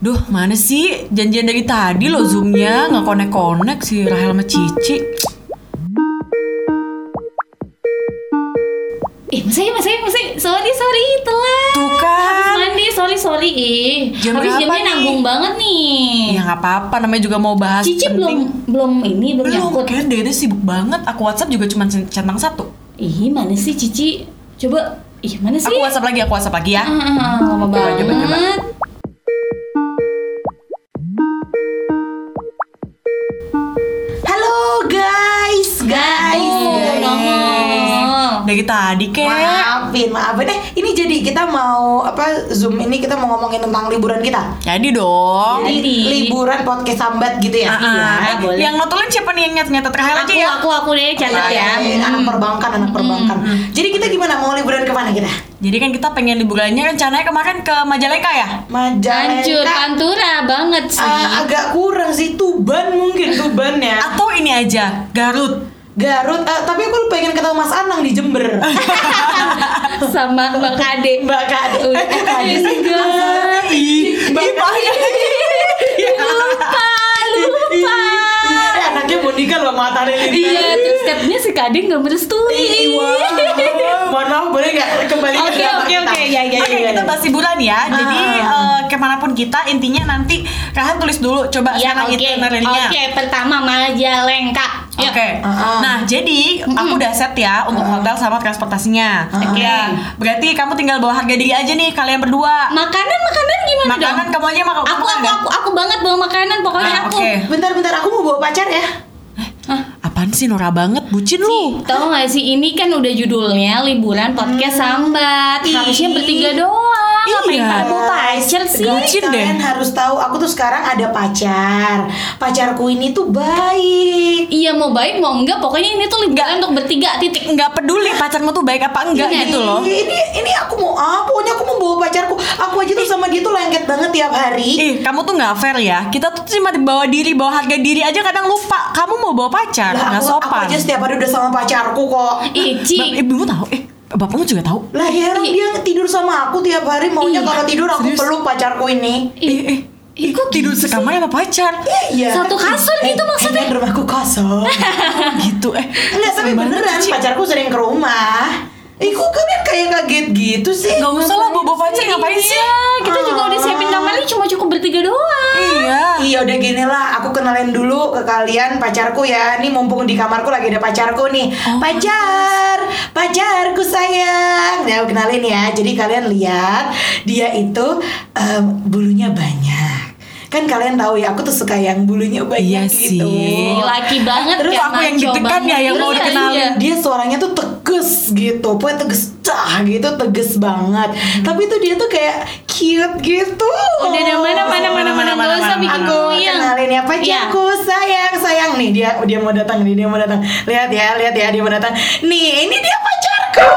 Duh, mana sih janjian dari tadi lo zoomnya nggak konek-konek si Rahel sama Cici. Eh, masih, masih, masih. Sorry, sorry, telat. Tuh kan. Habis mandi, sorry, sorry. Ih, Jam habis jamnya nih? nanggung banget nih. Ya nggak apa-apa, namanya juga mau bahas. Cici belum penting. belum ini belum Belum, nyangkut. kayak Dede sibuk banget. Aku WhatsApp juga cuma centang satu. Ih, mana sih Cici? Coba, ih mana sih? Aku WhatsApp lagi, aku WhatsApp lagi ya. Ah, lama Coba, banget. coba, coba. Halo Dari tadi kek. Maafin, maafin. Eh, ini jadi kita mau apa Zoom ini kita mau ngomongin tentang liburan kita. Jadi dong. Jadi. Jadi liburan podcast sambat gitu ya. Ah. Iya, boleh. Yang notulin siapa nih yang nyatet-nyatet Rahel aja Aku, ya? aku, aku deh catat ya. Eh, anak perbankan, anak perbankan. Jadi kita gimana mau liburan ke mana kita? Jadi kan kita pengen liburannya rencananya kemarin ke Majalengka ya? Hancur, Majalengka. pantura banget sih. Ah, agak kurang sih Tuban mungkin Tuban ya. Atau ini aja, Garut. Garut, eh, tapi aku pengen ketemu Mas Anang di Jember. Sama Mbak Kade. Mbak Kade. Udah, Eh, Kade sih. enggak. Ih, Mbak banyak. Lupa, lupa. Eh, anaknya mau nikah loh mata ini. Iya, terus stepnya si Kade nggak merestui. Wow. Mohon maaf boleh nggak kembali ke Oke, oke, kita? oke, ya, ya, Oke, ya. kita bahas hiburan ya. Jadi eh, ke mana pun kita, intinya nanti Rahel tulis dulu. Coba Iya, sekarang itinerary-nya. Oke, pertama Majalengka. Yuk. Oke. Uh-uh. Nah, jadi aku udah set ya untuk hotel sama transportasinya. Oke. Ya, berarti kamu tinggal bawa harga diri aja nih kalian berdua. Makanan, makanan gimana Makanan dong? kamu aja makan Aku, aku, aku, aku banget bawa makanan pokoknya Ah, aku. oke. Bentar, bentar, aku mau bawa pacar ya. Apaan sih Nora banget, bucin lu. Tahu gak sih ini kan udah judulnya liburan podcast sambat. Harusnya bertiga doang. Ngapain Iya. pada bawa pacar sih? Guys, Bucin deh. kalian harus tahu aku tuh sekarang ada pacar. Pacarku ini tuh baik. Iya mau baik mau enggak pokoknya ini tuh liburan untuk bertiga titik. Nggak peduli pacarmu tuh baik apa enggak Iya, gitu loh. Ini ini aku mau apa? Pokoknya aku mau bawa pacarku. Aku aja tuh sama dia tuh lengket banget tiap hari. Ih, kamu tuh nggak fair ya. Kita tuh cuma bawa diri, bawa harga diri aja kadang lupa. Kamu mau bawa pacar, Lah, nggak aku, aku sopan. aja setiap hari udah sama pacarku kok. Ih, Bang, Ci. ibumu tahu? Eh, bapakmu juga tahu? Lah heran Ih. dia tidur sama aku tiap hari maunya kalau tidur aku serius? peluk pacarku ini. Eh, eh, Ih, kok tidur gitu sekamar sama pacar. Iya. Satu kasur gitu maksudnya? Kan rumahku kosong. gitu eh. Enggak, tapi beneran pacarku sering ke rumah. Eh kok kalian kayak kaget gitu sih? Nggak usah lah bawa pacar ngapain sih? Iya, kita juga udah siapin kamarnya cuma cukup bertiga doang. Iya. Iya udah gini lah, aku kenalin dulu ke kalian pacarku ya. Nih mumpung di kamarku lagi ada pacarku nih. Pacar, pacarku sayang. Nah, aku kenalin ya. Jadi kalian lihat dia itu em, bulunya banyak. Kan kalian tahu ya, aku tuh suka yang bulunya banyak Iya gitu. sih. Ih, Laki banget Terus kayak aku yang banget. ya, yang mau Iya, dikenalin. iya. Dia suaranya tuh tegas gitu, pokoknya tegas cah gitu, tegas banget. Tapi tuh dia tuh kayak cute gitu. Udah, udah, mana, mana, mana, mana, nggak usah bikin Aku puyeng. kenalin ya pacarku sayang sayang nih dia dia mau datang nih dia mau datang lihat ya lihat ya dia mau datang nih ini dia pacarku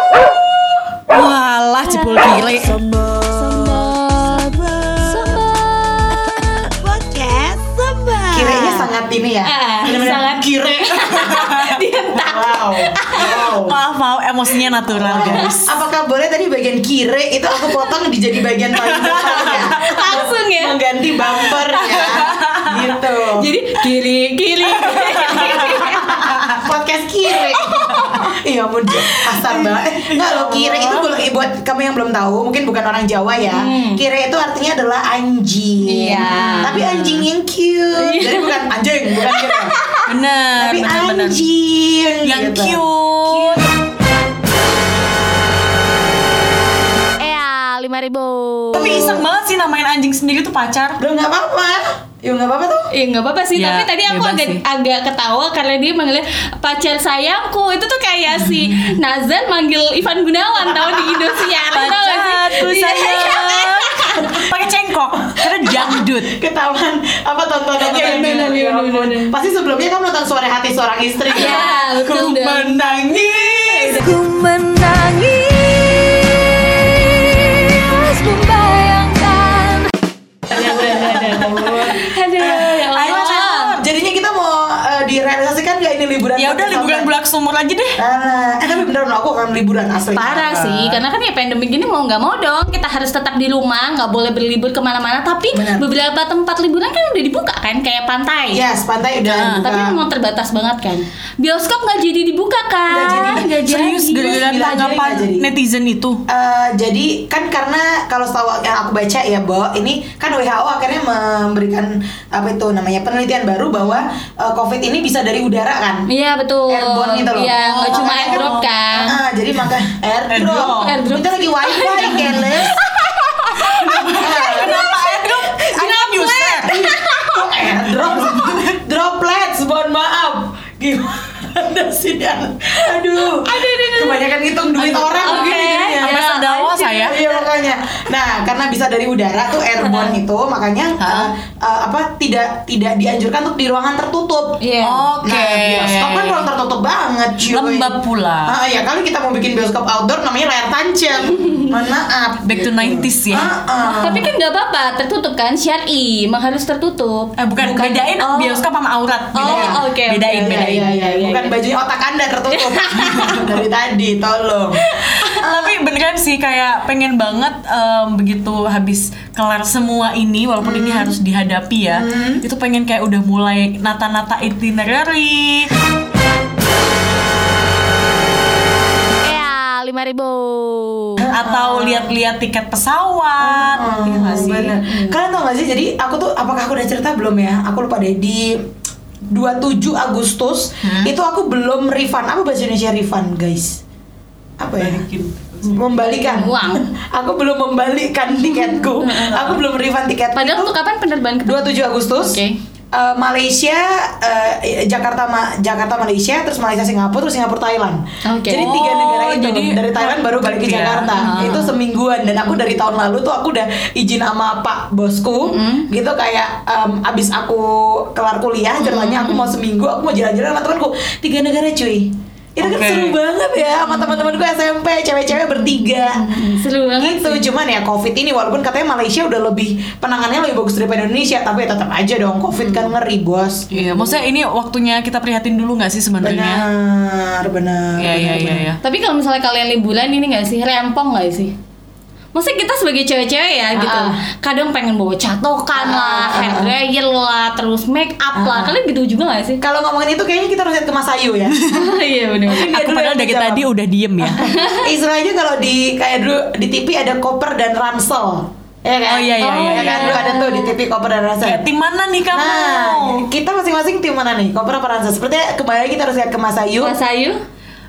Walah, jebol kiri. Ini ya Ah, Bener-bener sangat kire Dia tak. wow wow Maaf, maaf, emosinya natural guys. Apakah boleh tadi bagian kire itu aku potong dijadi bagian paling depan ya? Langsung ya. Mengganti bumper ya. Gitu. Jadi kiri kiri. kire. Iya ampun kasar banget. Enggak loh kire itu buat buat kamu yang belum tahu, mungkin bukan orang Jawa ya. Hmm. Kire itu artinya adalah anjing. Iya. Tapi anjing yang cute. Jadi bukan anjing, bukan kire. Bener, Tapi bener, bener. anjing Yang gitu. cute. Lima ribu. Tapi iseng banget sih namain anjing sendiri tuh pacar. Udah nggak apa-apa. Ya nggak apa-apa tuh. Ya nggak apa-apa sih, Ya, tapi tadi aku agak sih. agak ketawa karena dia manggilnya pacar sayangku. Itu tuh kayak si Nazan manggil Ivan Gunawan tahu di Indosiar. nggak sih? Pacarku Iya. sayang. Pakai cengkok karena dangdut. ketahuan apa tontonannya Iya, yang bener, gitu. Ya. Pasti sebelumnya kamu nonton suara hati seorang istri Iya, ya. betul Ku menangis. Ku menangis liburan Ya udah liburan bulak sumur aja deh. Nah, eh tapi beneran aku akan liburan asli. Parah sih, karena kan ya pandemi gini mau nggak mau dong kita harus tetap di rumah, nggak boleh berlibur ke mana-mana. Tapi Benar. beberapa tempat liburan kan udah dibuka kan, kayak pantai. Yes, pantai udah Nah. Tapi memang terbatas banget kan. Bioskop nggak jadi dibuka kan? Nggak jadi. Nggak jadi. Serius gara-gara tanggapan nggak jadi. netizen itu. Eh, jadi kan karena kalau setahu yang aku baca ya, Bo, ini kan WHO akhirnya memberikan apa itu namanya penelitian baru bahwa eh, COVID ini bisa dari udara kan. Iya betul. Airborne gitu loh. Iya, nggak Oh, cuma makanya airdrop kan- kan. Ah, jadi maka airdrop. Airdrop. Kita lagi wifi, keles. Kenapa airdrop? user. Kok airdrop? Droplets, mohon maaf. Gimana sih dia? Aduh. Kebanyakan ngitung duit orang Oke, begini jadinya. Sampai Ya. Iya makanya. Nah, karena bisa dari udara tuh airborne itu, makanya eh, eh, apa tidak tidak dianjurkan untuk di ruangan tertutup. Iya. Oke. Nah, bioskop kan ruang tertutup banget, cuy. Lembab pula. Ah, ya kali kita mau bikin bioskop outdoor namanya layar tancap. Mohon maaf. Back to 90s ya. Ah, ah. Tapi kan nggak apa-apa, tertutup kan syari, emang harus tertutup. Eh bukan, bedain Oh. bioskop sama aurat. Oh, Bedain. oke, bedain, oke. bedain. Iya, iya, iya, Bukan iya. bajunya otak anda tertutup dari tadi, tolong. Tapi beneran sih kayak pengen banget em, begitu habis kelar semua ini walaupun ini Hmm. harus dihadapi ya. Itu pengen kayak udah mulai nata-nata itinerary. Ya, lima ribu. atau lihat-lihat tiket pesawat. Oh, Iya nggak sih? bener. Kalian tau gak sih? Jadi aku tuh apakah aku udah cerita belum ya? Aku lupa deh di 27 Agustus Hmm? itu aku belum refund. Apa bahasa Indonesia refund, guys? Apa ya? Membalikan Uang. aku belum membalikan tiketku. aku belum refund tiket. Padahal untuk kapan penerbangan kedua? 27 Agustus. Oke. Eh, Malaysia, eh, Jakarta, Ma- Jakarta, Malaysia, terus Malaysia, Singapura, terus Singapura, Thailand. Oke. Jadi tiga Oh, negara itu. jadi dari Thailand baru balik ke ya? Jakarta. Ah. Itu semingguan dan aku dari tahun lalu tuh aku udah izin sama Pak bosku, gitu kayak em, abis aku kelar kuliah, jadwalnya aku mau seminggu, aku mau jalan-jalan sama temanku tiga negara cuy. Itu kan Oke. seru banget ya sama teman-temanku SMP, cewek-cewek bertiga. Seru banget Gitu, sih. cuman ya COVID ini walaupun katanya Malaysia udah lebih penanganannya lebih bagus daripada Indonesia, tapi ya tetap aja dong COVID kan ngeri bos. Iya, maksudnya ini waktunya kita prihatin dulu nggak sih sebenarnya? Benar, benar. Iya, iya, benar, iya, benar. iya. Tapi kalau misalnya kalian liburan ini nggak sih rempong nggak sih? Maksudnya kita sebagai cewek-cewek ya gitu Ah. Kadang pengen bawa catokan Ah, lah, ah, hair ah. dryer lah, terus make up lah Kalian gitu juga gak sih? Kalau ngomongin itu kayaknya kita harus lihat ke Mas Ayu ya. Iya bener Aku padahal dari tadi udah diem ya. Istilahnya kalau di kayak dulu di TV ada koper dan ransel. Ya kan? Oh, iya, iya, Oh, iya, ya kan iya. dulu ada tuh di TV koper dan ransel. Kayak tim mana nih kamu? Nah, kita masing-masing tim mana nih? Koper apa ransel? Sepertinya kembali kita harus lihat ke Mas Ayu. Mas Ayu?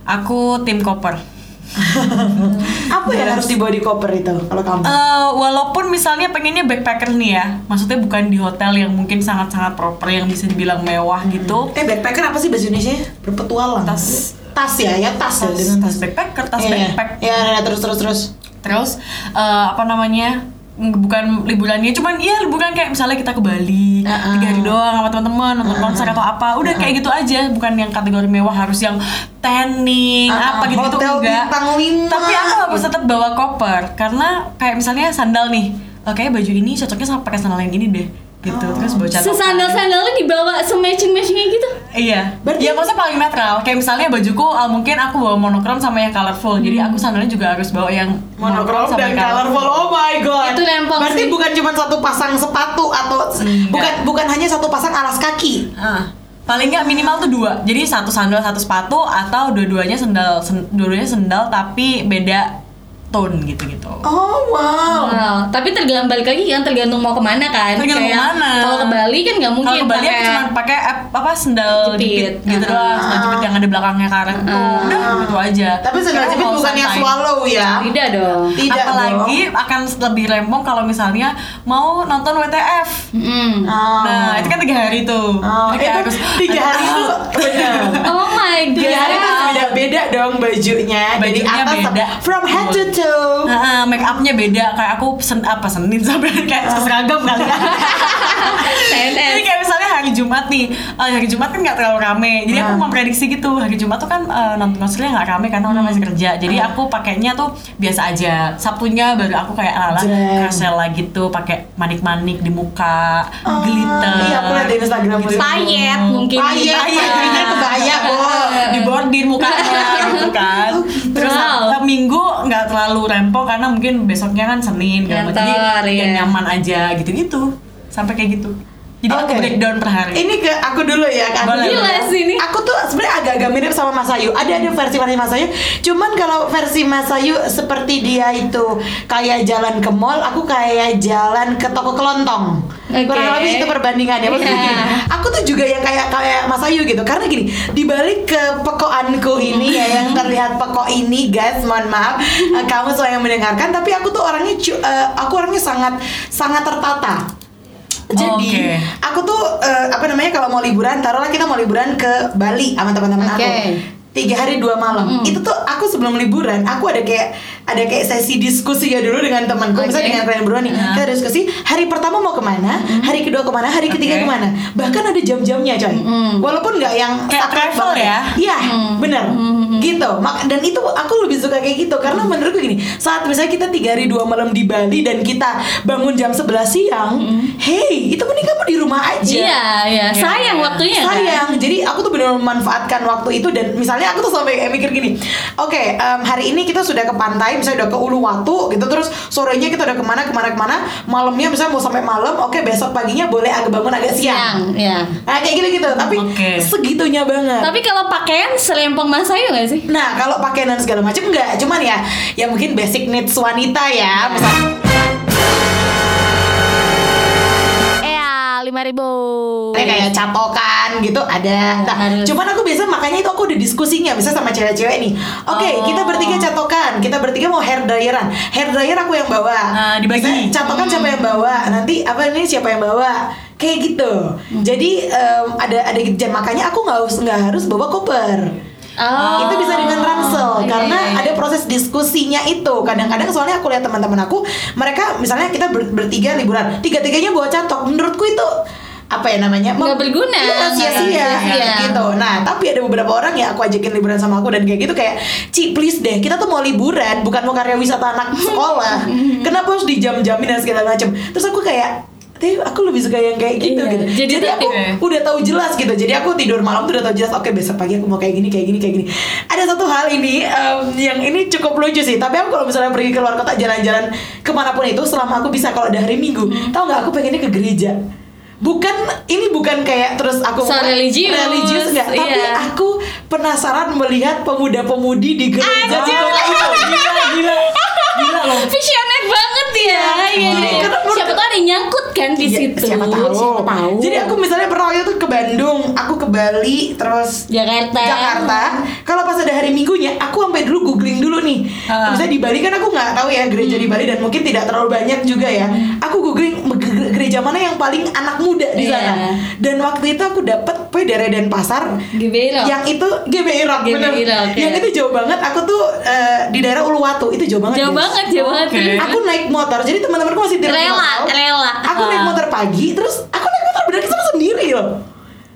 Aku tim koper. Apa yang harus dibawa di koper itu kalau kamu? Eh, walaupun misalnya pengennya backpacker nih ya, maksudnya bukan di hotel yang mungkin sangat-sangat proper yang bisa dibilang mewah gitu. Eh backpacker apa sih bahasa Indonesia? Berpetualang. Tas. Tas ya, ya tas, ya Tas, dengan tas backpacker, tas Iya, iya. backpack. Ya, ya, terus terus terus. Terus eh, apa namanya? Bukan liburannya cuman iya liburan kayak misalnya kita ke Bali Uh-uh. tiga hari doang sama teman-teman nonton konser atau apa udah kayak gitu aja bukan yang kategori mewah harus yang tanning Uh-uh. apa gitu gitu Hotel enggak bintang lima. tapi aku harus tetap bawa koper karena kayak misalnya sandal nih oke baju ini cocoknya sama pakai sandal yang ini deh gitu terus bawa catokan Sesandal-sandalnya dibawa se-matching-matchingnya gitu Iya. Berarti- ya maksudnya paling netral. Kayak misalnya bajuku uh, mungkin aku bawa monokrom sama yang colorful. Jadi aku sandalnya juga harus bawa yang monokrom sama dan yang colorful. Oh my god. Itu rempong Berarti sih. bukan cuma satu pasang sepatu atau Enggak. bukan bukan hanya satu pasang alas kaki. Ah, paling nggak minimal tuh dua. Jadi satu sandal satu sepatu atau dua-duanya sandal sen- dua-duanya sandal tapi beda tone gitu-gitu. Oh wow. Wow, tapi tergantung balik lagi kan tergantung mau ke mana kan. Tergantung Kayak ke mana. Kalau ke Bali kan nggak mungkin Kalau ke Bali pakai- cuma pakai ap- apa sendal Jepit. jepit, gitu Ah. doang, sendal jepit yang ada belakangnya karet tuh. Ah. Udah gitu aja. Tapi sandal Karena jepit bukan yang swallow ya. Tidak dong. Tidak Apalagi dong. akan lebih rempong kalau misalnya mau nonton WTF. Mm. Oh. Nah, itu kan tiga hari tuh. Oh, Jadi kayak itu harus tiga hari benar. Oh my Tiga hari itu god. beda-beda dong bajunya. Bajunya atas sampai- beda. from head to toe. Nah, make upnya beda kayak aku sen apa Senin sampai kayak seragam kali ya. Jadi kayak hari Jumat nih eh, hari Jumat kan nggak terlalu rame jadi aku Ah. memprediksi gitu hari Jumat tuh kan eh, nonton konsernya nggak rame karena orang masih kerja jadi Ah. aku pakainya tuh biasa aja Sabtunya baru aku kayak ala. Crasella gitu pakai manik-manik di muka Oh, glitter Iya, aku lihat di Instagram gitu. Payet mungkin Payet, Payet. payetnya kebayang, Bo. dibordin mukanya gitu kan terus Wow. Sabtu minggu nggak terlalu rempo karena mungkin besoknya kan Senin gitu. jadi biar iya. nyaman aja gitu-gitu sampai kayak gitu jadi aku Oke. breakdown per hari Ini ke aku dulu ya kan. Boleh, Gila boleh. sih ini. Aku tuh sebenarnya agak-agak mirip sama Mas Ayu. Ada ada versi versi Mas Ayu. Cuman kalau versi Mas Ayu seperti dia itu kayak jalan ke mall, aku kayak jalan ke toko kelontong. Oke. Kurang lebih itu perbandingannya. Maksudnya Iya. gini, aku tuh juga yang kayak kayak Mas Ayu gitu. Karena gini, dibalik ke pekoanku ini ya yang terlihat pekok ini, guys, mohon maaf eh, kamu semua yang mendengarkan. Tapi aku tuh orangnya, eh, aku orangnya sangat sangat tertata. Jadi Oke. aku tuh eh, apa namanya kalau mau liburan, taruhlah kita mau liburan ke Bali sama teman-teman aku. Tiga hari dua malam. Itu tuh aku sebelum liburan, aku ada kayak ada kayak sesi diskusi ya dulu dengan temanku, misalnya Oke. dengan berdua nih. Kita diskusi hari pertama mau ke mana, hari kedua ke mana, hari ketiga ke mana. Bahkan ada jam-jamnya coy. Walaupun nggak yang Kayak travel banget ya? Iya, bener. Gitu. Mak- Dan itu aku lebih suka kayak gitu karena menurutku gini, saat misalnya kita tiga hari dua malam di Bali dan kita bangun jam 11 siang, hey, itu mending kamu di rumah aja. Iya, iya. Sayang waktunya kan. Sayang, jadi aku tuh benar memanfaatkan waktu itu dan misalnya aku tuh sampai kayak mikir gini, oke em, hari ini kita sudah ke pantai, misalnya udah ke Uluwatu gitu, terus sorenya kita udah ke mana ke mana ke mana, malamnya misalnya mau sampai malam, oke besok paginya boleh agak bangun agak siang. Siang, iya. Nah kayak gitu gitu, tapi Oke. segitunya banget. Tapi kalau pakaian selempong Mas Ayu gak sih? Nah kalau pakaian dan segala macam enggak, cuman ya, ya mungkin basic needs wanita ya, misalnya. Lima ribu. Kayak kayak catokan gitu ada. Nah, Harus. cuman aku biasa makanya itu aku udah diskusinya bisa sama cewek-cewek nih. Oke, Oh. kita bertiga catokan, kita bertiga mau hair dryeran. Hair dryer aku yang bawa. Ah, dibagi. Misalnya catokan siapa yang bawa? Nanti apa ini siapa yang bawa? Kayak gitu. Jadi em, ada ada gitu. Makanya aku nggak harus nggak harus bawa koper. Oh. itu bisa dengan ransel iya, karena iya, iya. ada proses diskusinya itu. Kadang-kadang soalnya aku lihat teman-teman aku mereka misalnya kita ber- bertiga liburan tiga-tiganya bawa catok. Menurutku itu apa ya namanya? Nggak berguna, Iya, sia-sia gitu. Nah tapi ada beberapa orang yang aku ajakin liburan sama aku dan kayak gitu kayak Ci please deh kita tuh mau liburan bukan mau karya wisata anak sekolah. Kenapa harus dijam-jamin dan segala macam terus aku kayak tapi aku lebih suka yang kayak gitu Iya, gitu. jadi jadi aku tertib. udah tahu jelas gitu. Jadi aku tidur malam tuh udah tahu jelas oke besok pagi aku mau kayak gini kayak gini kayak gini. Ada satu hal ini em, yang ini cukup lucu sih. Tapi aku kalau misalnya pergi ke luar kota jalan-jalan ke mana pun itu selama aku bisa kalau ada hari minggu Hmm. tahu nggak aku pengennya ke gereja? Bukan ini bukan kayak terus aku So religius, religius nggak tapi iya. aku penasaran melihat pemuda-pemudi di gereja. Itu gila gila gila loh Visioner banget ya. Iya, Jadi, iya. karena menurut- Siapa tahu ada yang nyangkut kan di Iya, situ. siapa tahu. Siapa tahu. Jadi aku misalnya pernah waktu itu ke Bandung, aku ke Bali, terus Jakarta. Jakarta. Kalau pas ada hari Minggunya, aku sampai dulu googling dulu nih. Ah. Misalnya di Bali kan aku nggak tahu ya gereja di Bali dan mungkin tidak terlalu banyak juga ya. Aku googling gereja mana yang paling anak muda di sana. Dan waktu itu aku dapet Poy dari Denpasar. GBI Rock. Yang itu GBI Rock, GBI bener. Rock, ya. Yang itu jauh banget. Aku tuh eh, di daerah Uluwatu, itu jauh banget. Jauh guys. banget, jauh banget. Aku naik motor, jadi teman-temanku masih di Rela, rela. Aku naik Ah. motor pagi, terus aku naik motor bener ke sana sendiri loh.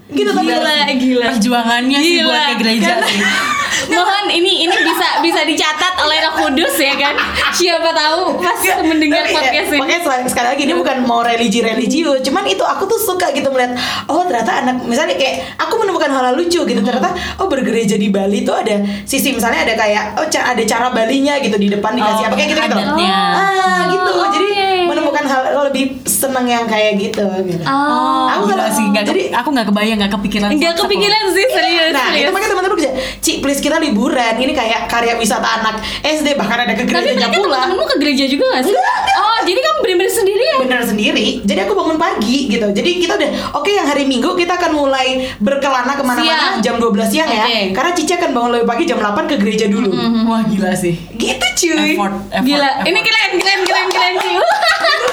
Gitu tapi Gila, gila. perjuangannya sih Gila. buat ke gereja sih Mohon ini ini bisa bisa dicatat oleh Roh Kudus ya kan. Siapa tahu pas Nggak, mendengar tapi ya, podcast ini. Makanya selain sekali lagi ini bukan mau religi religius, cuman itu aku tuh suka gitu melihat oh ternyata anak misalnya kayak aku menemukan hal, -hal lucu gitu ternyata oh bergereja di Bali tuh ada sisi misalnya ada kayak oh ca- ada cara Balinya gitu di depan dikasih Oh, apa kayak gitu gitu. adatnya. Ah gitu. Oh, Jadi oke. menemukan hal lebih seneng yang kayak gitu gitu. Oh. Aku nggak- sih nggak jadi- aku nggak kebayang nggak kepikiran Enggak konsep kepikiran sih serius. Nah, serius. itu makanya teman-teman bisa, Ci, please kita liburan. Ini kayak karya wisata anak SD bahkan ada ke Tapi gerejanya mereka pula. temen-temenmu ke gereja juga gak sih? Enggak, enggak. Oh, jadi kamu bener-bener sendiri ya? Bener sendiri. Jadi aku bangun pagi gitu. Jadi kita udah oke yang hari Minggu kita akan mulai berkelana ke mana-mana Siang. jam 12 siang ya. Oke. Karena Cici akan bangun lebih pagi jam 8 ke gereja dulu. Mm-hmm. wah gila sih Gitu cuy. effort effort Gila, effort. ini keren, keren, keren, keren sih.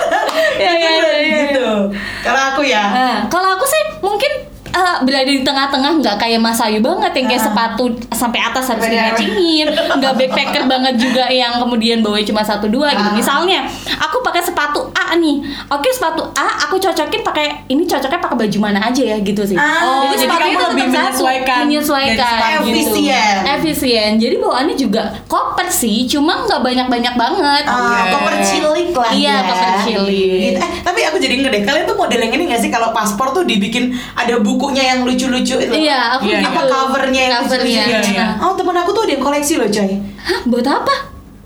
ya, ya, ya, ya. Gitu. Kalau aku ya. Nah, kalau aku sih mungkin eh, berada di tengah-tengah nggak kayak Mas Ayu banget yang kayak sepatu sampai atas harus Bener. di-matchingin nggak backpacker banget juga yang kemudian bawa cuma satu dua gitu Ah. misalnya aku pakai sepatu A nih oke sepatu A aku cocokin pakai ini cocoknya pakai baju mana aja ya gitu sih Ah, Oh, jadi sepatunya lebih menyesuaikan menyesuaikan dari sepatu. gitu. Efisien. efisien jadi bawaannya juga koper sih cuma nggak banyak-banyak banget Ah, Oke. koper cilik lah Iya, ya. koper cilik. Gitu. Eh, tapi aku jadi ngedek kalian tuh model yang ini gak sih kalau paspor tuh dibikin ada bukunya yang lucu-lucu itu. Iya, aku gitu. Apa covernya yang Covernya. lucu-lucu gitu. Iya, iya. Oh, temen aku tuh ada yang koleksi loh, coy. Hah, buat apa?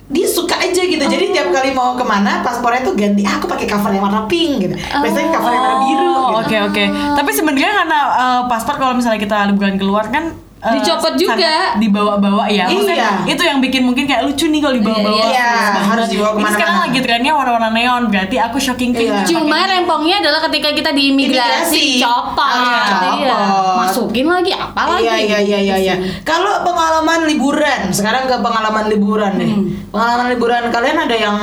Dia suka aja gitu. Jadi Oh. tiap kali mau ke mana paspornya tuh ganti. Ah, aku pakai cover yang warna pink gitu. Biasanya cover yang warna biru Oh, gitu. Oke oke. Tapi sebenarnya karena uh, paspor kalau misalnya kita liburan keluar kan uh, Dicopot juga. dibawa-bawa ya. Maksudnya Iya. Itu yang bikin mungkin kayak lucu nih kalau dibawa-bawa. Iya, iya. Terus Harus banget. dibawa Ini sekarang ke mana-mana. lagi trennya warna-warna neon. Berarti aku shocking pink. Iya. Cuma rempongnya adalah ketika kita di imigrasi, Imigrasi. copot. Ah, Iya. copot. Masukin lagi apa lagi? Iya iya iya iya iya. Kalau pengalaman liburan, sekarang ke pengalaman liburan deh. Hmm. Pengalaman liburan kalian ada yang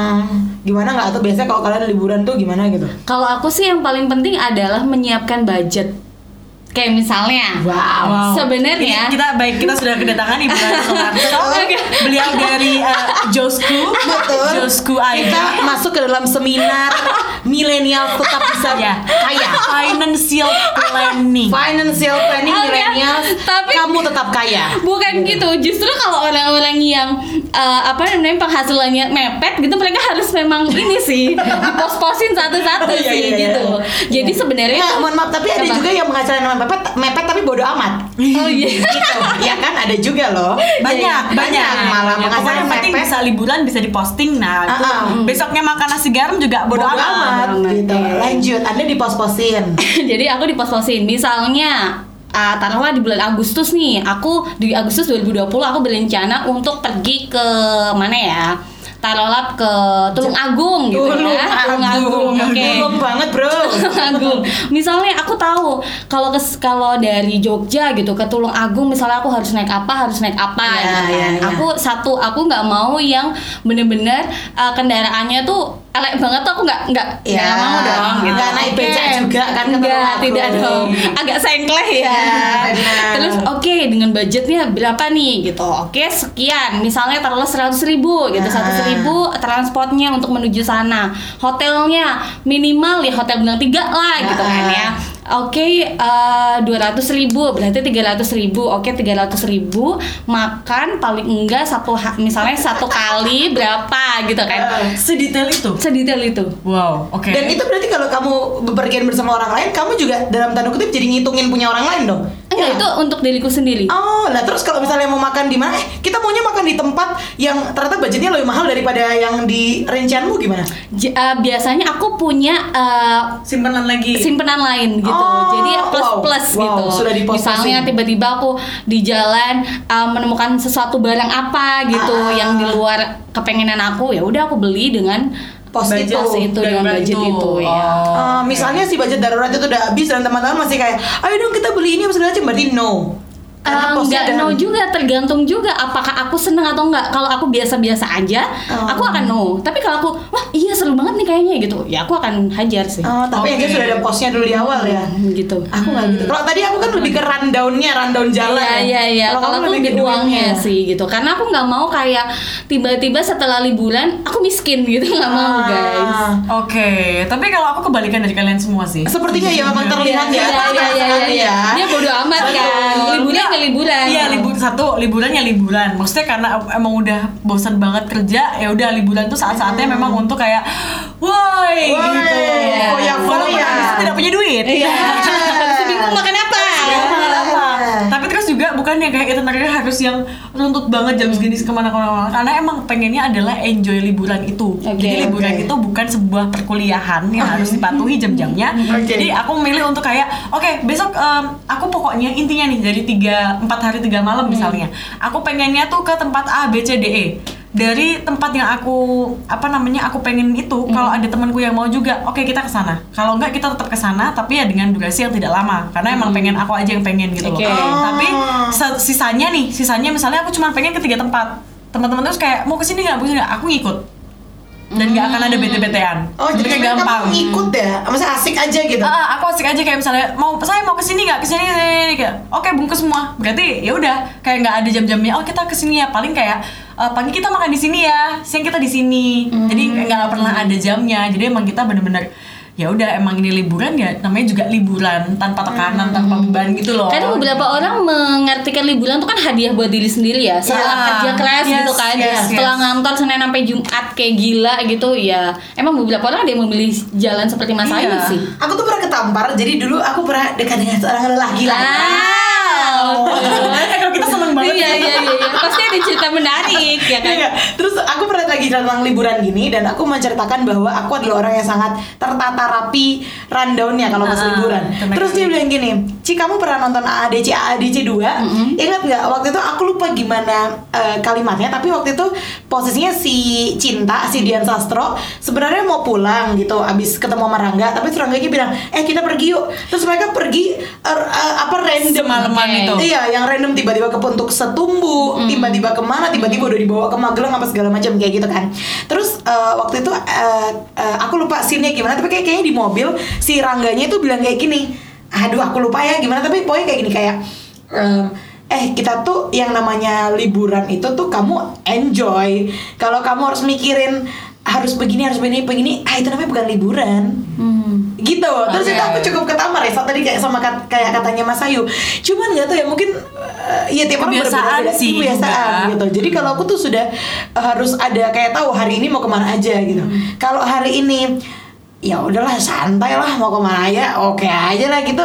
gimana nggak atau biasanya kalau kalian liburan tuh gimana gitu? Kalau aku sih yang paling penting adalah menyiapkan budget. Kayak misalnya, Wow. sebenarnya kita baik kita sudah kedatangan Ibu Soeharto. Oke. Beliau dari uh, Josku. Betul. Josku Kita ID. masuk ke dalam seminar milenial tetap bisa Ya. kaya. Financial planning. Financial planning Oke, milenial, tapi- kamu tetap kaya. Bukan gitu, justru kalau orang-orang yang eh, apa namanya penghasilannya mepet gitu mereka harus memang ini sih dipos-posin satu-satu Iya, sih iya, iya. gitu. Jadi sebenarnya tuh- mohon maaf, tapi ada Apa? juga yang penghasilan mepet, mepet tapi bodo amat. Oh iya. gitu. Ya kan ada juga loh. banyak banyak banyak malah Pokoknya penghasilan yang penting mepet. bisa liburan bisa diposting nah Ah, ah. besoknya makan nasi garam juga bodo Bodo amat amat gitu. iya. Lanjut, Anda dipos-posin. Jadi aku dipos-posin. Misalnya uh, taruhlah di bulan Agustus nih, aku di Agustus 2020 aku berencana untuk pergi ke mana ya? Taruhlah ke Tulung Agung gitu Tulung ya. Tulung Agung. Oke. Tulung banget, Bro. Tulung Agung. Misalnya aku tahu kalau ke kalau dari Jogja gitu ke Tulung Agung misalnya aku harus naik apa harus naik apa Ya, gitu ya, ya. Aku satu aku nggak mau yang bener-bener uh, kendaraannya tuh elek banget tuh aku nggak nggak Ya, mau dong gitu. Oke. becak juga kan ke Tulung Nggak, Agung. tidak dong. Agak sengkleh ya. Ya, benar. Terus oke dengan budgetnya berapa nih gitu. Oke sekian. Misalnya taruhlah seratus ribu gitu. Ah. Seratus ribu transportnya untuk menuju sana. Hotelnya minimal ya hotel bintang tiga lah gitu kan ya. Oke, dua ratus ribu berarti tiga ratus ribu. Oke, tiga ratus ribu makan paling enggak satu ha- misalnya satu kali berapa gitu kan? sedetail itu Sedetail itu. wow oke Dan itu berarti kalau kamu bepergian bersama orang lain, kamu juga dalam tanda kutip jadi ngitungin punya orang lain dong. Ya. itu untuk diriku sendiri. Oh, lah terus kalau misalnya mau makan di mana? Eh, kita maunya makan di tempat yang ternyata budgetnya lebih mahal daripada yang di rencanmu gimana? J- uh, biasanya aku punya uh, simpenan lagi simpenan lain gitu. Oh, Jadi plus wow, plus wow, gitu. sudah. Misalnya tiba-tiba aku di jalan uh, menemukan sesuatu barang apa gitu Ah. yang di luar kepengenan aku, ya udah aku beli dengan Pos Budget itu. itu dengan budget itu, ya. Oh. Eh, misalnya si budget darurat itu udah habis dan teman-teman masih kayak, ayo dong kita beli ini apa segala macam berarti no. Karena Eh, posnya nggak ada- no juga tergantung juga apakah aku seneng atau enggak kalau aku biasa-biasa aja Oh. aku akan no tapi kalau aku wah iya seru banget nih kayaknya gitu ya aku akan hajar sih Oh, tapi yang Oke. dia sudah ada posnya dulu di awal ya. Hmm, gitu Aku nggak gitu. Kalau tadi aku kan lebih ke rundownnya, rundown jalan. Iya ya. iya iya. Kalau aku lebih uangnya sih gitu. Karena aku nggak mau kayak tiba-tiba setelah liburan aku miskin gitu nggak mau Ah. guys. Oke, tapi kalau aku kebalikan dari kalian semua sih. Sepertinya ya memang terlihat ya. Iya iya iya iya. Iya. Dia bodo amat kan. Liburan Liburan. Iya libur satu liburan ya liburan. Maksudnya karena emang udah bosan banget kerja, ya udah liburan tuh saat-saatnya memang untuk kayak, woi gitu. Walaupun habis itu tidak punya duit. Iya. Habis itu bingung makan apa. Bukan yang kayak itinerary harus yang runtut banget jam segini ke mana-kemana karena emang pengennya adalah enjoy liburan itu. Oke, Jadi liburan oke. itu bukan sebuah perkuliahan yang harus dipatuhi jam-jamnya. Oke. Jadi aku memilih untuk kayak oke besok em, aku pokoknya intinya nih dari tiga empat hari tiga malam misalnya aku pengennya tuh ke tempat A B C D E dari tempat yang aku apa namanya aku pengen itu kalau ada temanku yang mau juga oke kita ke sana. Kalau enggak kita tetap ke sana tapi ya dengan durasi yang tidak lama. Karena emang pengen aku aja yang pengen gitu Oke. loh tapi se- sisanya nih sisanya misalnya aku cuma pengen ke tiga tempat. Teman-teman terus kayak mau ke sini nggak? Mau ke sini nggak? Aku ngikut dan nggak akan ada bete-betean. Oh jadi kayak gampang. kamu ikut ya, maksudnya asik aja gitu. Ah, aku asik aja kayak misalnya mau saya mau ke sini nggak? Ke sini kayak oke bungkus semua. Berarti ya udah kayak nggak ada jam-jamnya oh kita ke sini ya. Paling kayak eh, pagi kita makan di sini ya siang kita di sini. Jadi nggak pernah ada jamnya. Jadi emang kita bener-bener ya udah emang ini liburan ya namanya juga liburan tanpa tekanan tanpa beban gitu loh Kadang beberapa orang mengartikan liburan tuh kan hadiah buat diri sendiri ya. Setelah Iya. kerja keras Yes, gitu kan, yes, setelah yes. ngantor Senin sampai Jumat kayak gila gitu ya. Emang beberapa orang ada yang memilih jalan seperti Mas Iya. Ayu sih. Aku tuh pernah ketampar, jadi dulu aku pernah dekat dengan seorang lelaki lah. Wow. Eh, kalau kita banget Iya iya iya, iya. pasti ada cerita menarik ya kan. Iya, Terus aku pernah lagi tentang liburan gini dan aku menceritakan bahwa aku adalah orang yang sangat tertata rapi rundownnya kalau pas Ah, liburan. kena Terus dia bilang gini, Ci kamu pernah nonton AADC AADC 2? Ingat nggak waktu itu aku lupa gimana eh, kalimatnya tapi waktu itu posisinya si Cinta, si Dian Sastro sebenarnya mau pulang gitu abis ketemu sama Rangga tapi terus Rangganya bilang, "Eh kita pergi yuk." Terus mereka pergi er, eh, apa random Semalaman Oke. itu Iya, yang random tiba-tiba ke Puntuk Setumbu, tiba-tiba ke mana, tiba-tiba udah dibawa ke Magelang apa segala macam kayak gitu kan. Terus eh, waktu itu eh, eh, aku lupa scene-nya gimana, tapi kayak kayaknya di mobil si Rangganya itu bilang kayak gini. Aduh, aku lupa ya gimana, tapi pokoknya kayak gini kayak em, eh kita tuh yang namanya liburan itu tuh kamu enjoy. Kalau kamu harus mikirin harus begini harus begini begini, ah itu namanya bukan liburan Hmm. Gitu. Terus Oke. itu aku cukup ketampar ya saat tadi kayak sama kat- kayak katanya Mas Ayu. Cuman nggak tahu ya mungkin eh, ya tiap orang berbeda-beda sih kebiasaan juga. gitu. Jadi kalau aku tuh sudah eh, harus ada kayak tahu hari ini mau ke mana aja gitu. Hmm. kalau hari ini ya udahlah santai lah mau ke mana aja oke aja lah gitu.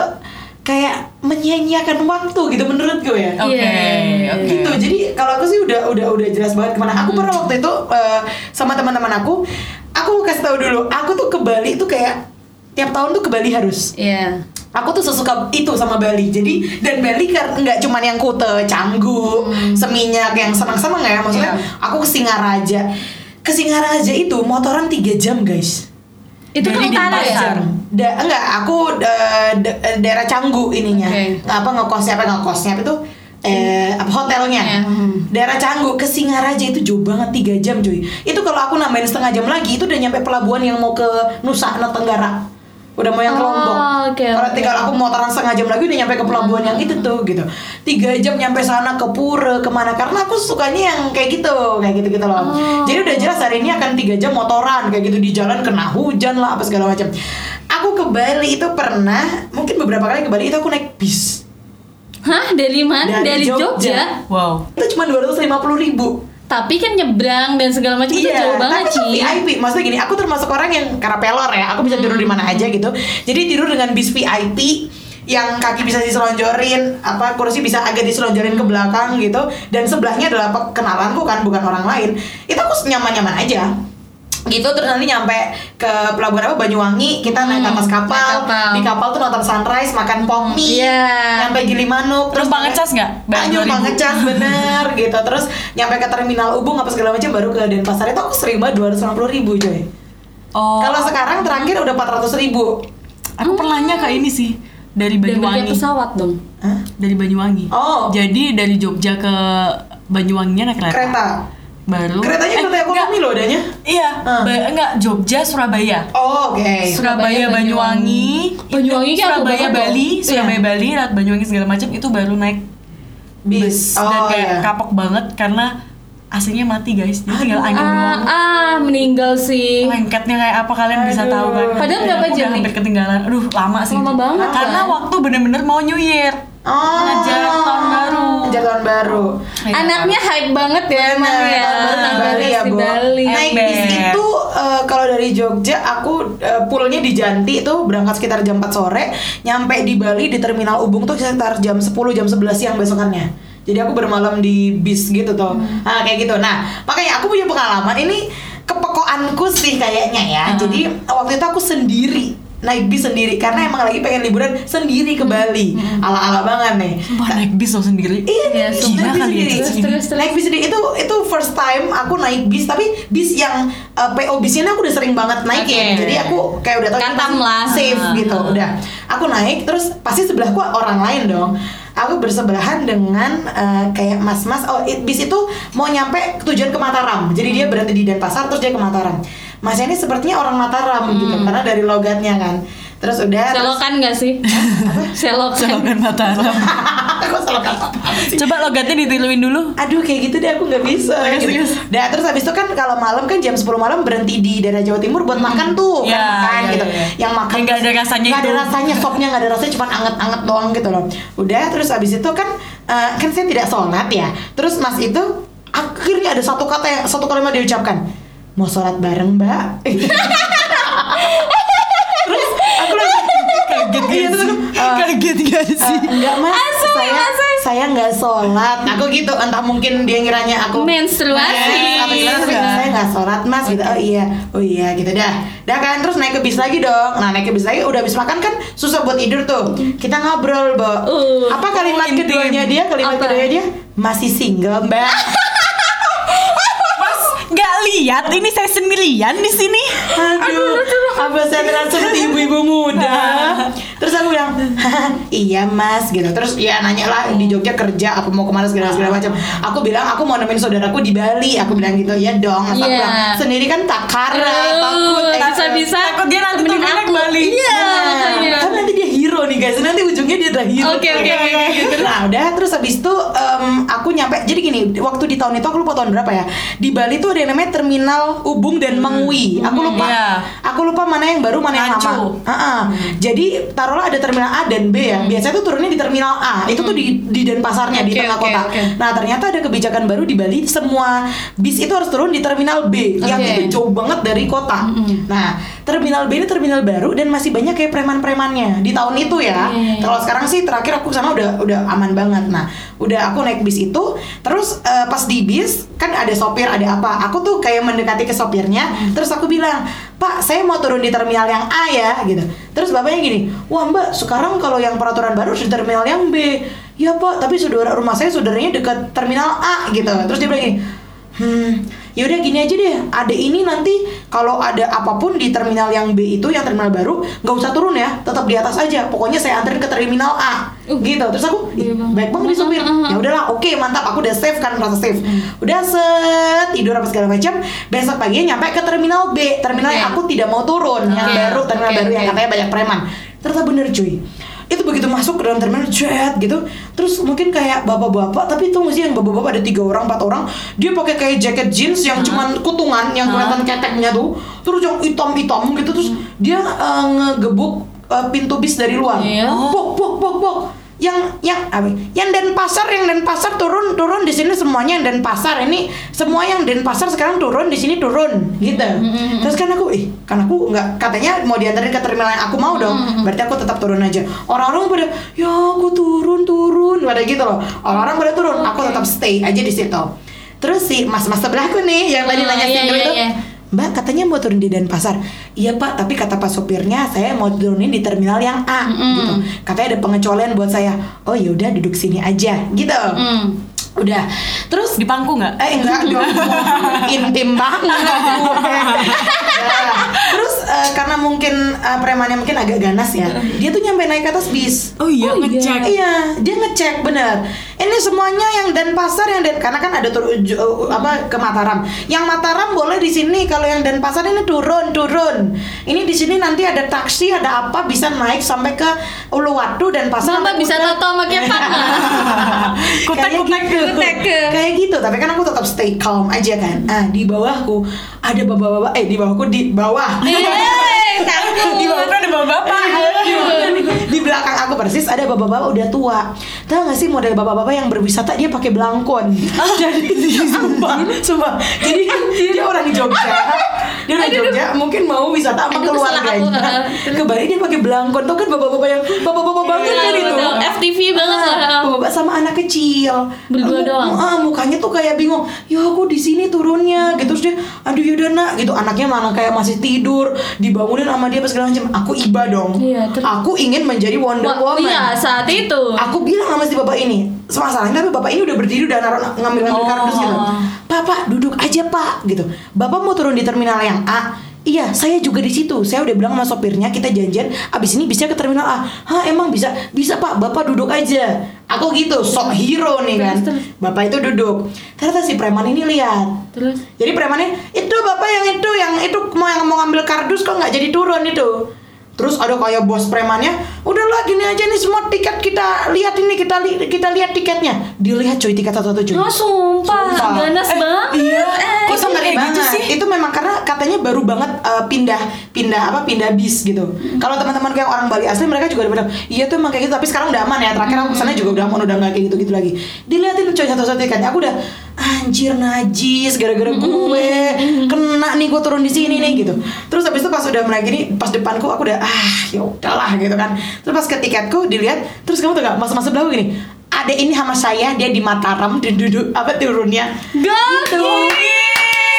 Kayak menyia-nyiakan waktu gitu menurut gue ya. Oke Iya. oke. Gitu. Jadi kalau aku sih udah udah udah jelas banget ke mana. Aku pernah waktu itu eh, sama teman-teman aku aku kasih tahu dulu. Aku tuh ke Bali tuh kayak tiap tahun tuh ke Bali harus Iya. aku tuh sesuka itu sama Bali jadi dan Bali kan nggak cuman yang kute canggu seminyak yang senang-senang ya maksudnya Iya. aku ke Singaraja ke Singaraja itu motoran 3 jam guys Itu kan Dari utara ya? Da, enggak, aku da- da- daerah Canggu ininya. Oke. Apa ngekosnya apa ngekosnya apa itu eh apa hotelnya. Ya, hmm. Daerah Canggu ke Singaraja itu jauh banget 3 jam cuy. Itu kalau aku nambahin setengah jam lagi itu udah nyampe pelabuhan yang mau ke Nusa Tenggara. Udah mau yang ke Oh, Lombok. oke, Kalau oke. tinggal aku motoran setengah jam lagi udah nyampe ke pelabuhan yang itu tuh gitu. Tiga jam nyampe sana ke Pura ke mana karena aku sukanya yang kayak gitu kayak gitu gitu loh. Oh. Jadi udah jelas hari ini akan tiga jam motoran kayak gitu di jalan kena hujan lah apa segala macam. Aku ke Bali itu pernah mungkin beberapa kali ke Bali itu aku naik bis. Hah? Dari mana? Dari Dari, Jogja. Jogja. wow Itu cuma dua ratus lima puluh ribu. Tapi kan nyebrang dan segala macam itu jauh banget Iya, sih. VIP. Maksudnya gini, aku termasuk orang yang karena pelor ya. Aku bisa tidur di mana aja gitu. Jadi tidur dengan bis VIP yang kaki bisa diselonjorin, apa kursi bisa agak diselonjorin ke belakang gitu. Dan sebelahnya adalah kenalanku kan, bukan orang lain. Itu aku nyaman-nyaman aja. Gitu terus nanti nyampe ke pelabuhan apa Banyuwangi, kita naik ke atas Hmm, kapal. naik kapal. Di kapal tuh nonton sunrise, makan pok mie. Iya. Nyampe Gilimanuk, Terus banget cas nggak? Bayar Banyak 2000. banget cas bener gitu terus nyampe ke terminal Ubung apa segala macam baru ke Denpasar itu aku sering banget dua ratus ribu coy oh kalau sekarang terakhir udah empat ratus ribu aku pernahnya ke ini sih dari Banyuwangi pesawat dong. Hah? dari Banyuwangi Oh. jadi dari Jogja ke Banyuwanginya naik kereta, kereta baru keretanya Eh, kereta enggak. ekonomi loh adanya iya ba- enggak Jogja Surabaya oh, oke Surabaya, Surabaya, Banyuwangi, Banyuwangi aku Surabaya Bali, Iya. Surabaya Bali, lewat Banyuwangi segala macam itu baru naik bis dan oh kayak iya kapok banget karena AC-nya mati guys, jadi tinggal angin Ah, doang. ah, meninggal sih. Lengketnya kayak apa kalian bisa Aduh. tahu kan? Padahal Dan berapa jam hampir ketinggalan. Aduh, lama sih. Lama banget, Karena kan? waktu bener-bener mau New Year. Oh, Ngejar tahun baru. Ngejar tahun baru. Iya. Anaknya hype banget ya emang ya. tahun baru ya, Bo. Bali. Naik bis itu eh, kalau dari Jogja aku eh, poolnya di Janti itu berangkat sekitar jam 4 sore, nyampe di Bali di terminal Ubung tuh sekitar jam 10 jam 11 siang besokannya. Jadi aku bermalam di bis gitu tuh. Nah, kayak gitu. Nah, makanya aku punya pengalaman ini kepekoanku sih kayaknya ya. Jadi waktu itu aku sendiri naik bis sendiri karena emang lagi pengen liburan sendiri ke Bali. Ala-ala banget nih. Sumpah naik bis lo sendiri. Iya, Iya, naik bis kali ya, sendiri. Cici. Terus, terus, terus. Naik bis sendiri itu itu first time aku naik bis tapi bis yang uh, PO bisnya aku udah sering banget naikin. Oke. Jadi aku kayak udah tahu pasti lah. safe Ah. gitu. Udah. Aku naik terus pasti sebelahku orang lain dong. Aku bersebelahan dengan uh, kayak mas-mas. Oh, it- bis itu mau nyampe tujuan ke Mataram. Jadi dia berhenti di Denpasar terus dia ke Mataram. Mas ini sepertinya orang Mataram gitu karena dari logatnya kan. Terus udah terus- Selokan gak sih? Selokan. Selokan Mataram. Kok selokan? Coba logatnya ditiluin dulu. Aduh kayak gitu deh aku nggak bisa gitu. Nah terus habis itu kan kalau malam kan jam 10 malam berhenti di daerah Jawa Timur buat makan tuh Ya, kan makan ya, gitu. ya. Yang makan nggak ada rasanya nggak ada rasanya sopnya nggak ada rasanya cuma anget-anget doang gitu loh. Udah terus habis itu kan eh, kan saya tidak sholat ya. Terus Mas itu akhirnya ada satu kata yang satu kalimat dia ucapkan mau sholat bareng mbak. terus aku langsung Kaget Iya, gak terus eh, Kaget gak sih? Eh, enggak mas, Asoy, saya asoy. saya nggak sholat. Aku gitu, entah mungkin dia ngiranya aku Menstruasi. Gimana, tapi saya nggak sholat mas gitu. Oh iya, oh iya gitu dah. Dah kan terus naik ke bis lagi dong. Nah naik ke bis lagi udah habis makan kan susah buat tidur tuh. Kita ngobrol, Bo. Uh, Apa kalimat oh, keduanya dia? Kalimat Apa? keduanya dia masih single, Mbak. Nggak lihat ini saya sendirian di sini. Aduh, apa saya terlihat seperti ibu-ibu muda? Terus aku bilang, "Hah, iya mas, gitu. Terus ya nanya lah di Jogja kerja, apa mau ke mana segala segala macam. Aku bilang aku mau nemenin saudaraku di Bali. Aku bilang gitu, ya dong. Aku Iya. bilang, sendiri kan takara, Uh, takut. eh, bisa-bisa Takut dia nanti temenin aku. Bali. Iya, makanya. kan nanti dia hero nih guys. Nanti ujungnya dia adalah hero. Oke, oke, oke, oke. Nah udah terus habis itu em, aku nyampe. Jadi gini, waktu di tahun itu aku lupa tahun berapa ya. Di Bali tuh ada yang namanya terminal Ubung dan Mengwi. Aku lupa. Iya. Aku lupa mana yang baru mana yang lama. Heeh. Jadi taruhlah ada terminal A dan B ya. Biasanya tuh turunnya di terminal A. Itu tuh di di Denpasarnya di Oke, tengah oke, kota. oke. Nah ternyata ada kebijakan baru di Bali. Semua bis itu harus turun di terminal B. Yang Oke. itu jauh banget dari kota. Nah terminal B ini terminal baru dan masih banyak kayak preman-premannya di tahun itu ya. Oke. Kalau sekarang sih terakhir aku sana udah udah aman banget. Nah, udah aku naik bis itu, terus eh, pas di bis kan ada sopir, ada apa. Aku tuh kayak mendekati ke sopirnya, terus aku bilang, "Pak, saya mau turun di terminal yang A ya." gitu. Terus bapaknya gini, "Wah, Mbak, sekarang kalau yang peraturan baru di terminal yang B." "Ya, Pak, tapi saudara rumah saya saudaranya dekat terminal A." gitu. Terus dia bilang gini, Hmm, yaudah gini aja deh. Ada ini nanti kalau ada apa pun di terminal yang B itu yang terminal baru nggak usah turun ya, tetap di atas aja. Pokoknya saya anterin ke terminal A. gitu. Terus aku "Ih, Iya, Bang. baik banget nih supir. Uh, uh, uh. Ya udahlah, oke mantap. Aku udah save kan merasa safe. Udah set tidur apa segala macam. Besok pagi nyampe ke terminal B, terminal Oke. yang aku tidak mau turun, yang Oke, baru terminal oke, baru yang katanya banyak preman. Ternyata bener cuy itu begitu masuk ke dalam terminal jet gitu. Terus mungkin kayak bapak-bapak tapi itu mesti yang bapak-bapak ada tiga orang empat orang? Dia pakai kayak jaket jeans yang cuman kutungan yang kelihatan keteknya tuh. Terus yang hitam-hitam gitu terus dia eh, ngegebuk eh, pintu bis dari luar. Bok bok bok bok yang yang apa yang Denpasar yang Denpasar turun turun di sini semuanya yang Denpasar. Ini semua yang Denpasar sekarang turun di sini turun gitu. Terus kan aku ih kan aku nggak katanya mau diantarin ke terminal yang aku mau dong. Berarti aku tetap turun aja. Orang-orang pada ya aku turun turun. Pada gitu loh. Orang-orang pada turun aku tetap stay aja di situ. Terus si mas-mas sebelahku nih yang tadi Oh, nanya iya, single iya, itu iya. Mbak katanya mau turun di Denpasar Iya pak tapi kata pak sopirnya saya mau turunin di terminal yang A Mm-mm. gitu Katanya ada pengecualian buat saya Oh yaudah duduk sini aja gitu Hmm. Udah Terus Di pangku nggak? Eh enggak dong Intim banget Terus eh, karena mungkin eh, premannya mungkin agak ganas ya Dia tuh nyampe naik ke atas bis Oh iya, Oh iya. ngecek. Iya, dia ngecek bener. Ini semuanya yang Denpasar yang Den karena kan ada tur, uh, apa ke Mataram. Yang Mataram boleh di sini kalau yang Denpasar ini turun turun. Ini di sini nanti ada taksi ada apa bisa naik sampai ke Uluwatu dan Pasar. Bapak bisa tato sama kepak nggak? Kutek, Kayak kutek, gitu. kutek. Kayak gitu, tapi kan aku tetap stay calm aja kan. Ah, di bawahku ada bapak-bapak eh di bawahku di bawah. Di bawah ada bapak-bapak. di, di belakang aku persis ada bapak-bapak udah tua. Tahu gak sih model bapak-bapak yang berwisata dia pakai belangkon. Jadi sumpah, sumpah. Jadi dia orang Jogja. Dia orang Jogja mungkin mau wisata sama keluarganya. aku. Ke Bali dia pakai belangkon. Tuh kan bapak-bapak yang bapak-bapak banget kan itu. FTV banget Ah, lah. Bapak sama anak kecil. Berdua doang? ah, mukanya tuh kayak bingung. Ya aku di sini turunnya gitu terus dia aduh yaudah nak gitu anaknya mana kayak masih tidur dibangunin sama dia apa segala macam. Aku iba dong. Iya, Aku ingin menjadi Wonder Wah, Woman. iya saat itu. Aku bilang sama si bapak ini, masalahnya tapi bapak ini udah berdiri udah naruh ngambil ngambil Oh. kardus gitu. Pak, pak, duduk aja pak, gitu. Bapak mau turun di terminal yang A, Iya, saya juga di situ. Saya udah bilang sama sopirnya kita janjian. Abis ini bisa ke terminal A. Hah, emang bisa? Bisa pak. Bapak duduk aja. Aku gitu, sok hero nih kan. Terus, terus. Bapak itu duduk. Ternyata si preman ini lihat. Terus Jadi premannya itu bapak yang itu yang itu mau yang mau ngambil kardus kok nggak jadi turun itu. Terus ada kayak bos premannya, udahlah gini aja nih semua tiket kita lihat ini kita li- kita lihat tiketnya. Dilihat cuy tiket satu satu cuy. Oh sumpah, Sumpah. ganas Eh, banget. iya. Eh, Kok ngeri gitu banget? sih? Itu memang karena katanya baru banget uh, pindah pindah apa pindah bis gitu. Kalau teman-teman kayak orang Bali asli mereka juga udah bilang, iya tuh emang kayak gitu. Tapi sekarang udah aman ya. Terakhir aku sana juga udah aman udah nggak kayak gitu gitu lagi. Dilihatin coy satu-satu tiketnya. Aku udah anjir najis gara-gara gue kena nih gue turun di sini nih gitu. Terus habis itu pas udah mulai gini pas depanku aku udah ah ya udahlah gitu kan. Terus pas ke tiketku dilihat terus kamu tuh gak masa-masa belakang gini. Ada ini sama saya dia di Mataram duduk apa turunnya Gak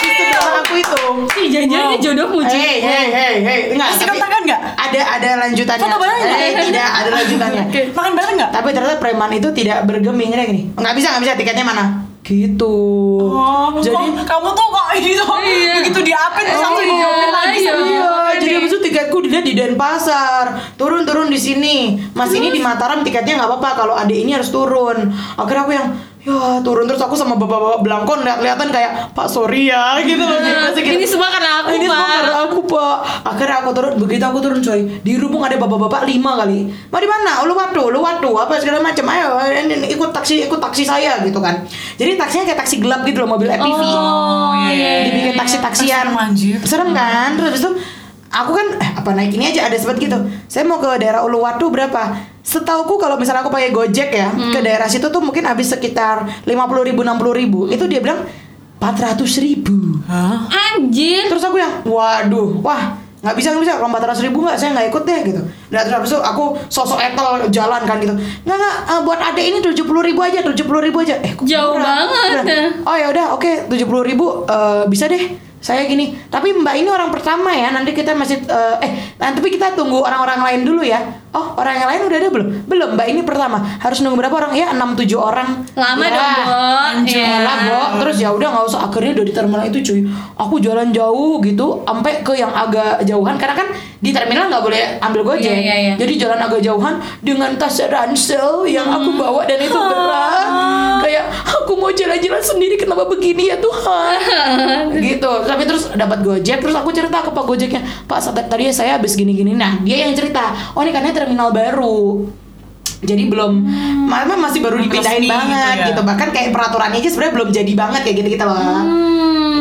Sistem belakang aku itu. Si jangan Wow. jodohmu Ji. Hei, hei, hei, hei, enggak. Sikap tapi tangan nggak? Ada ada lanjutannya. Foto bareng nggak? Eh, tidak ada lanjutannya. Makan bareng nggak? Tapi ternyata preman itu tidak bergeming kayak gini. Nggak bisa, nggak bisa. Tiketnya mana? Gitu. Oh, jadi kok kamu tuh kok ini tuh Iya. begitu diapin terus Oh, langsung iya, dijawabin lagi iya. Iya, jadi habis itu tiketku dilihat di Denpasar. Turun-turun di sini. Mas ini di Mataram tiketnya nggak apa-apa. Kalau ada ini harus turun. Akhirnya aku yang ya turun terus aku sama bapak-bapak belangkon lihat-lihatan kayak Pak sorry ya gitu loh. Gitu. Ini semua karena aku, Ini semua Pak. karena aku pak. Akhirnya aku turun. Begitu aku turun coy, di Rubung ada bapak-bapak lima kali. Mau di mana? Uluwatu, Uluwatu, apa segala macam. Ayo, ini, ikut taksi, ikut taksi saya gitu kan. Jadi taksinya kayak taksi gelap gitu loh, mobil FPV. Oh, iya, iya, Dibikin iya. taksi-taksian. Serem, anjir. Serem kan? Terus itu aku kan eh, apa naik ini aja ada sempat gitu. Saya mau ke daerah Uluwatu berapa? Setauku kalau misalnya aku pakai Gojek ya ke daerah situ tuh mungkin habis sekitar 50 ribu 60 ribu. Itu dia bilang 400 ribu. Hah? Anjir. Terus aku yang, waduh, wah nggak bisa nggak bisa kalau 400 ribu nggak saya nggak ikut deh gitu. Nah terus habis itu aku sosok etel jalan kan gitu. Nggak nggak eh, buat adek ini 70 ribu aja, 70 ribu aja. Eh Jauh murah? banget. Bilang, Oh ya udah oke 70 ribu eh, bisa deh. Saya gini, tapi Mbak ini orang pertama ya. Nanti kita masih eh, eh tapi kita tunggu orang-orang lain dulu ya. Oh orang yang lain udah ada belum? Belum. Mbak ini pertama. Harus nunggu berapa orang? Ya 6 7 orang. Lama Ya. dong, Bo. Iya. lah, Bo. Terus ya udah nggak usah akhirnya udah di terminal itu cuy. Aku jalan jauh gitu sampai ke yang agak jauhan karena kan di terminal nggak boleh ambil gojek. Iya, iya, iya. Jadi jalan agak jauhan dengan tas ransel yang aku Hmm. bawa dan itu berat. Kayak aku mau jalan-jalan sendiri kenapa begini ya Tuhan. gitu. Tapi terus dapat gojek terus aku cerita ke Pak Gojeknya, "Pak, tadi saya habis gini-gini." Nah, dia yang cerita, "Oh, ini karena terminal baru." Jadi belum, memang masih baru dipindahin resmi gitu banget ya. gitu. Bahkan kayak peraturannya aja sebenarnya belum jadi banget kayak gitu gitu loh.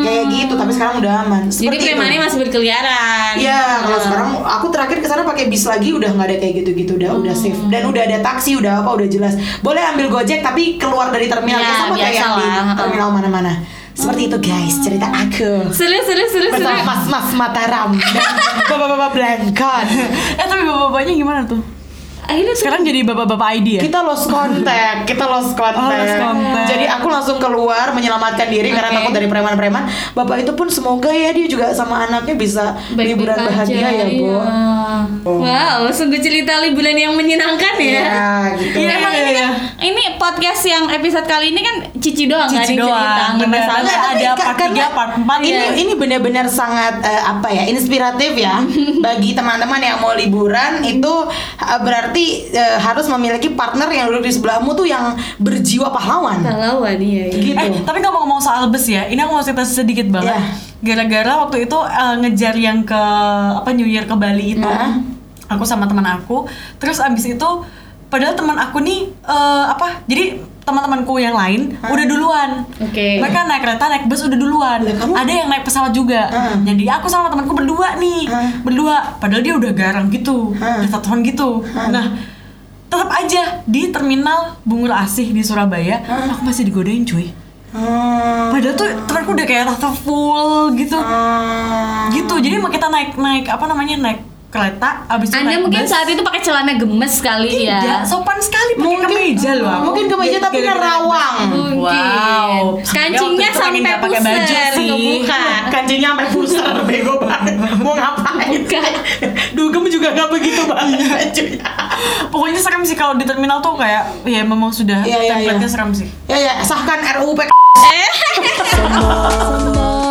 Kayak gitu, tapi sekarang udah aman. Hmm. Jadi Seperti itu. premannya masih berkeliaran. Iya, kalau sekarang aku terakhir ke sana pakai bis lagi udah nggak ada kayak gitu-gitu, udah udah safe Hmm. dan udah ada taksi, udah apa, udah jelas. Boleh ambil Gojek tapi keluar dari terminal Ya, sama kayak di terminal mana-mana. Seperti itu guys, cerita aku. Seru seru seru seru. Bersama mas-mas Mataram dan bapak-bapak Blangkon. Eh tapi bapak-bapaknya gimana tuh? Akhirnya Sekarang jadi bapak-bapak ID ya? Kita lost contact, kita lost contact. Oh, lost contact. Jadi aku langsung keluar menyelamatkan diri karena Oke. takut dari preman-preman. Bapak itu pun semoga ya dia juga sama anaknya bisa Baik-baik liburan aja, bahagia ya, Bu. iya. Wow, sungguh cerita liburan yang menyenangkan ya. Iya, gitu. Iya, emang ini Iya, kan ini podcast yang episode kali ini kan Cici doang kan Cici cerita doang, nggak bener. Nggak, ada part karena 3, part 4 ini Iya. ini benar-benar sangat eh, apa ya inspiratif ya bagi teman-teman yang mau liburan itu eh, berarti eh, harus memiliki partner yang duduk di sebelahmu tuh yang berjiwa pahlawan Pahlawan iya. iya. gitu. Eh, tapi ngomong-ngomong soal bus ya, ini aku mau cerita sedikit banget. Iya. Gara-gara waktu itu eh, ngejar yang ke apa New Year ke Bali itu, Nah. aku sama teman aku. Terus abis itu, padahal teman aku nih eh, apa? Jadi teman-temanku yang lain udah duluan. Oke. Mereka naik kereta, naik bus udah duluan. Kamu? Ada yang naik pesawat juga. Hah. Jadi aku sama temanku berdua nih, Hah. berdua. Padahal dia udah garang gitu, Hah. udah tatoan gitu. Hah. Nah, tetap aja di terminal Bungur Asih di Surabaya, Hah. aku masih digodain cuy. Hmm. Padahal tuh temanku udah kayak tato full gitu. Hmm. Gitu. Jadi emang kita naik naik apa namanya? naik kereta abis itu Anda naik mungkin bus. saat itu pakai celana gemes kali tidak ya. sopan sekali pakai Mungkin- kemeja loh aku. mungkin kemeja tapi nerawang. Mungkin. Wow. Kancingnya Ya, sampai pakai baju sih. Kancingnya sampai pusar bego banget. Mau ngapain? Bukan. Dugem juga nggak begitu banget bajunya. Pokoknya serem sih kalau di terminal tuh kayak ya memang sudah iya, template-nya iya. serem sih. Ya ya, sahkan RUU PK. Semua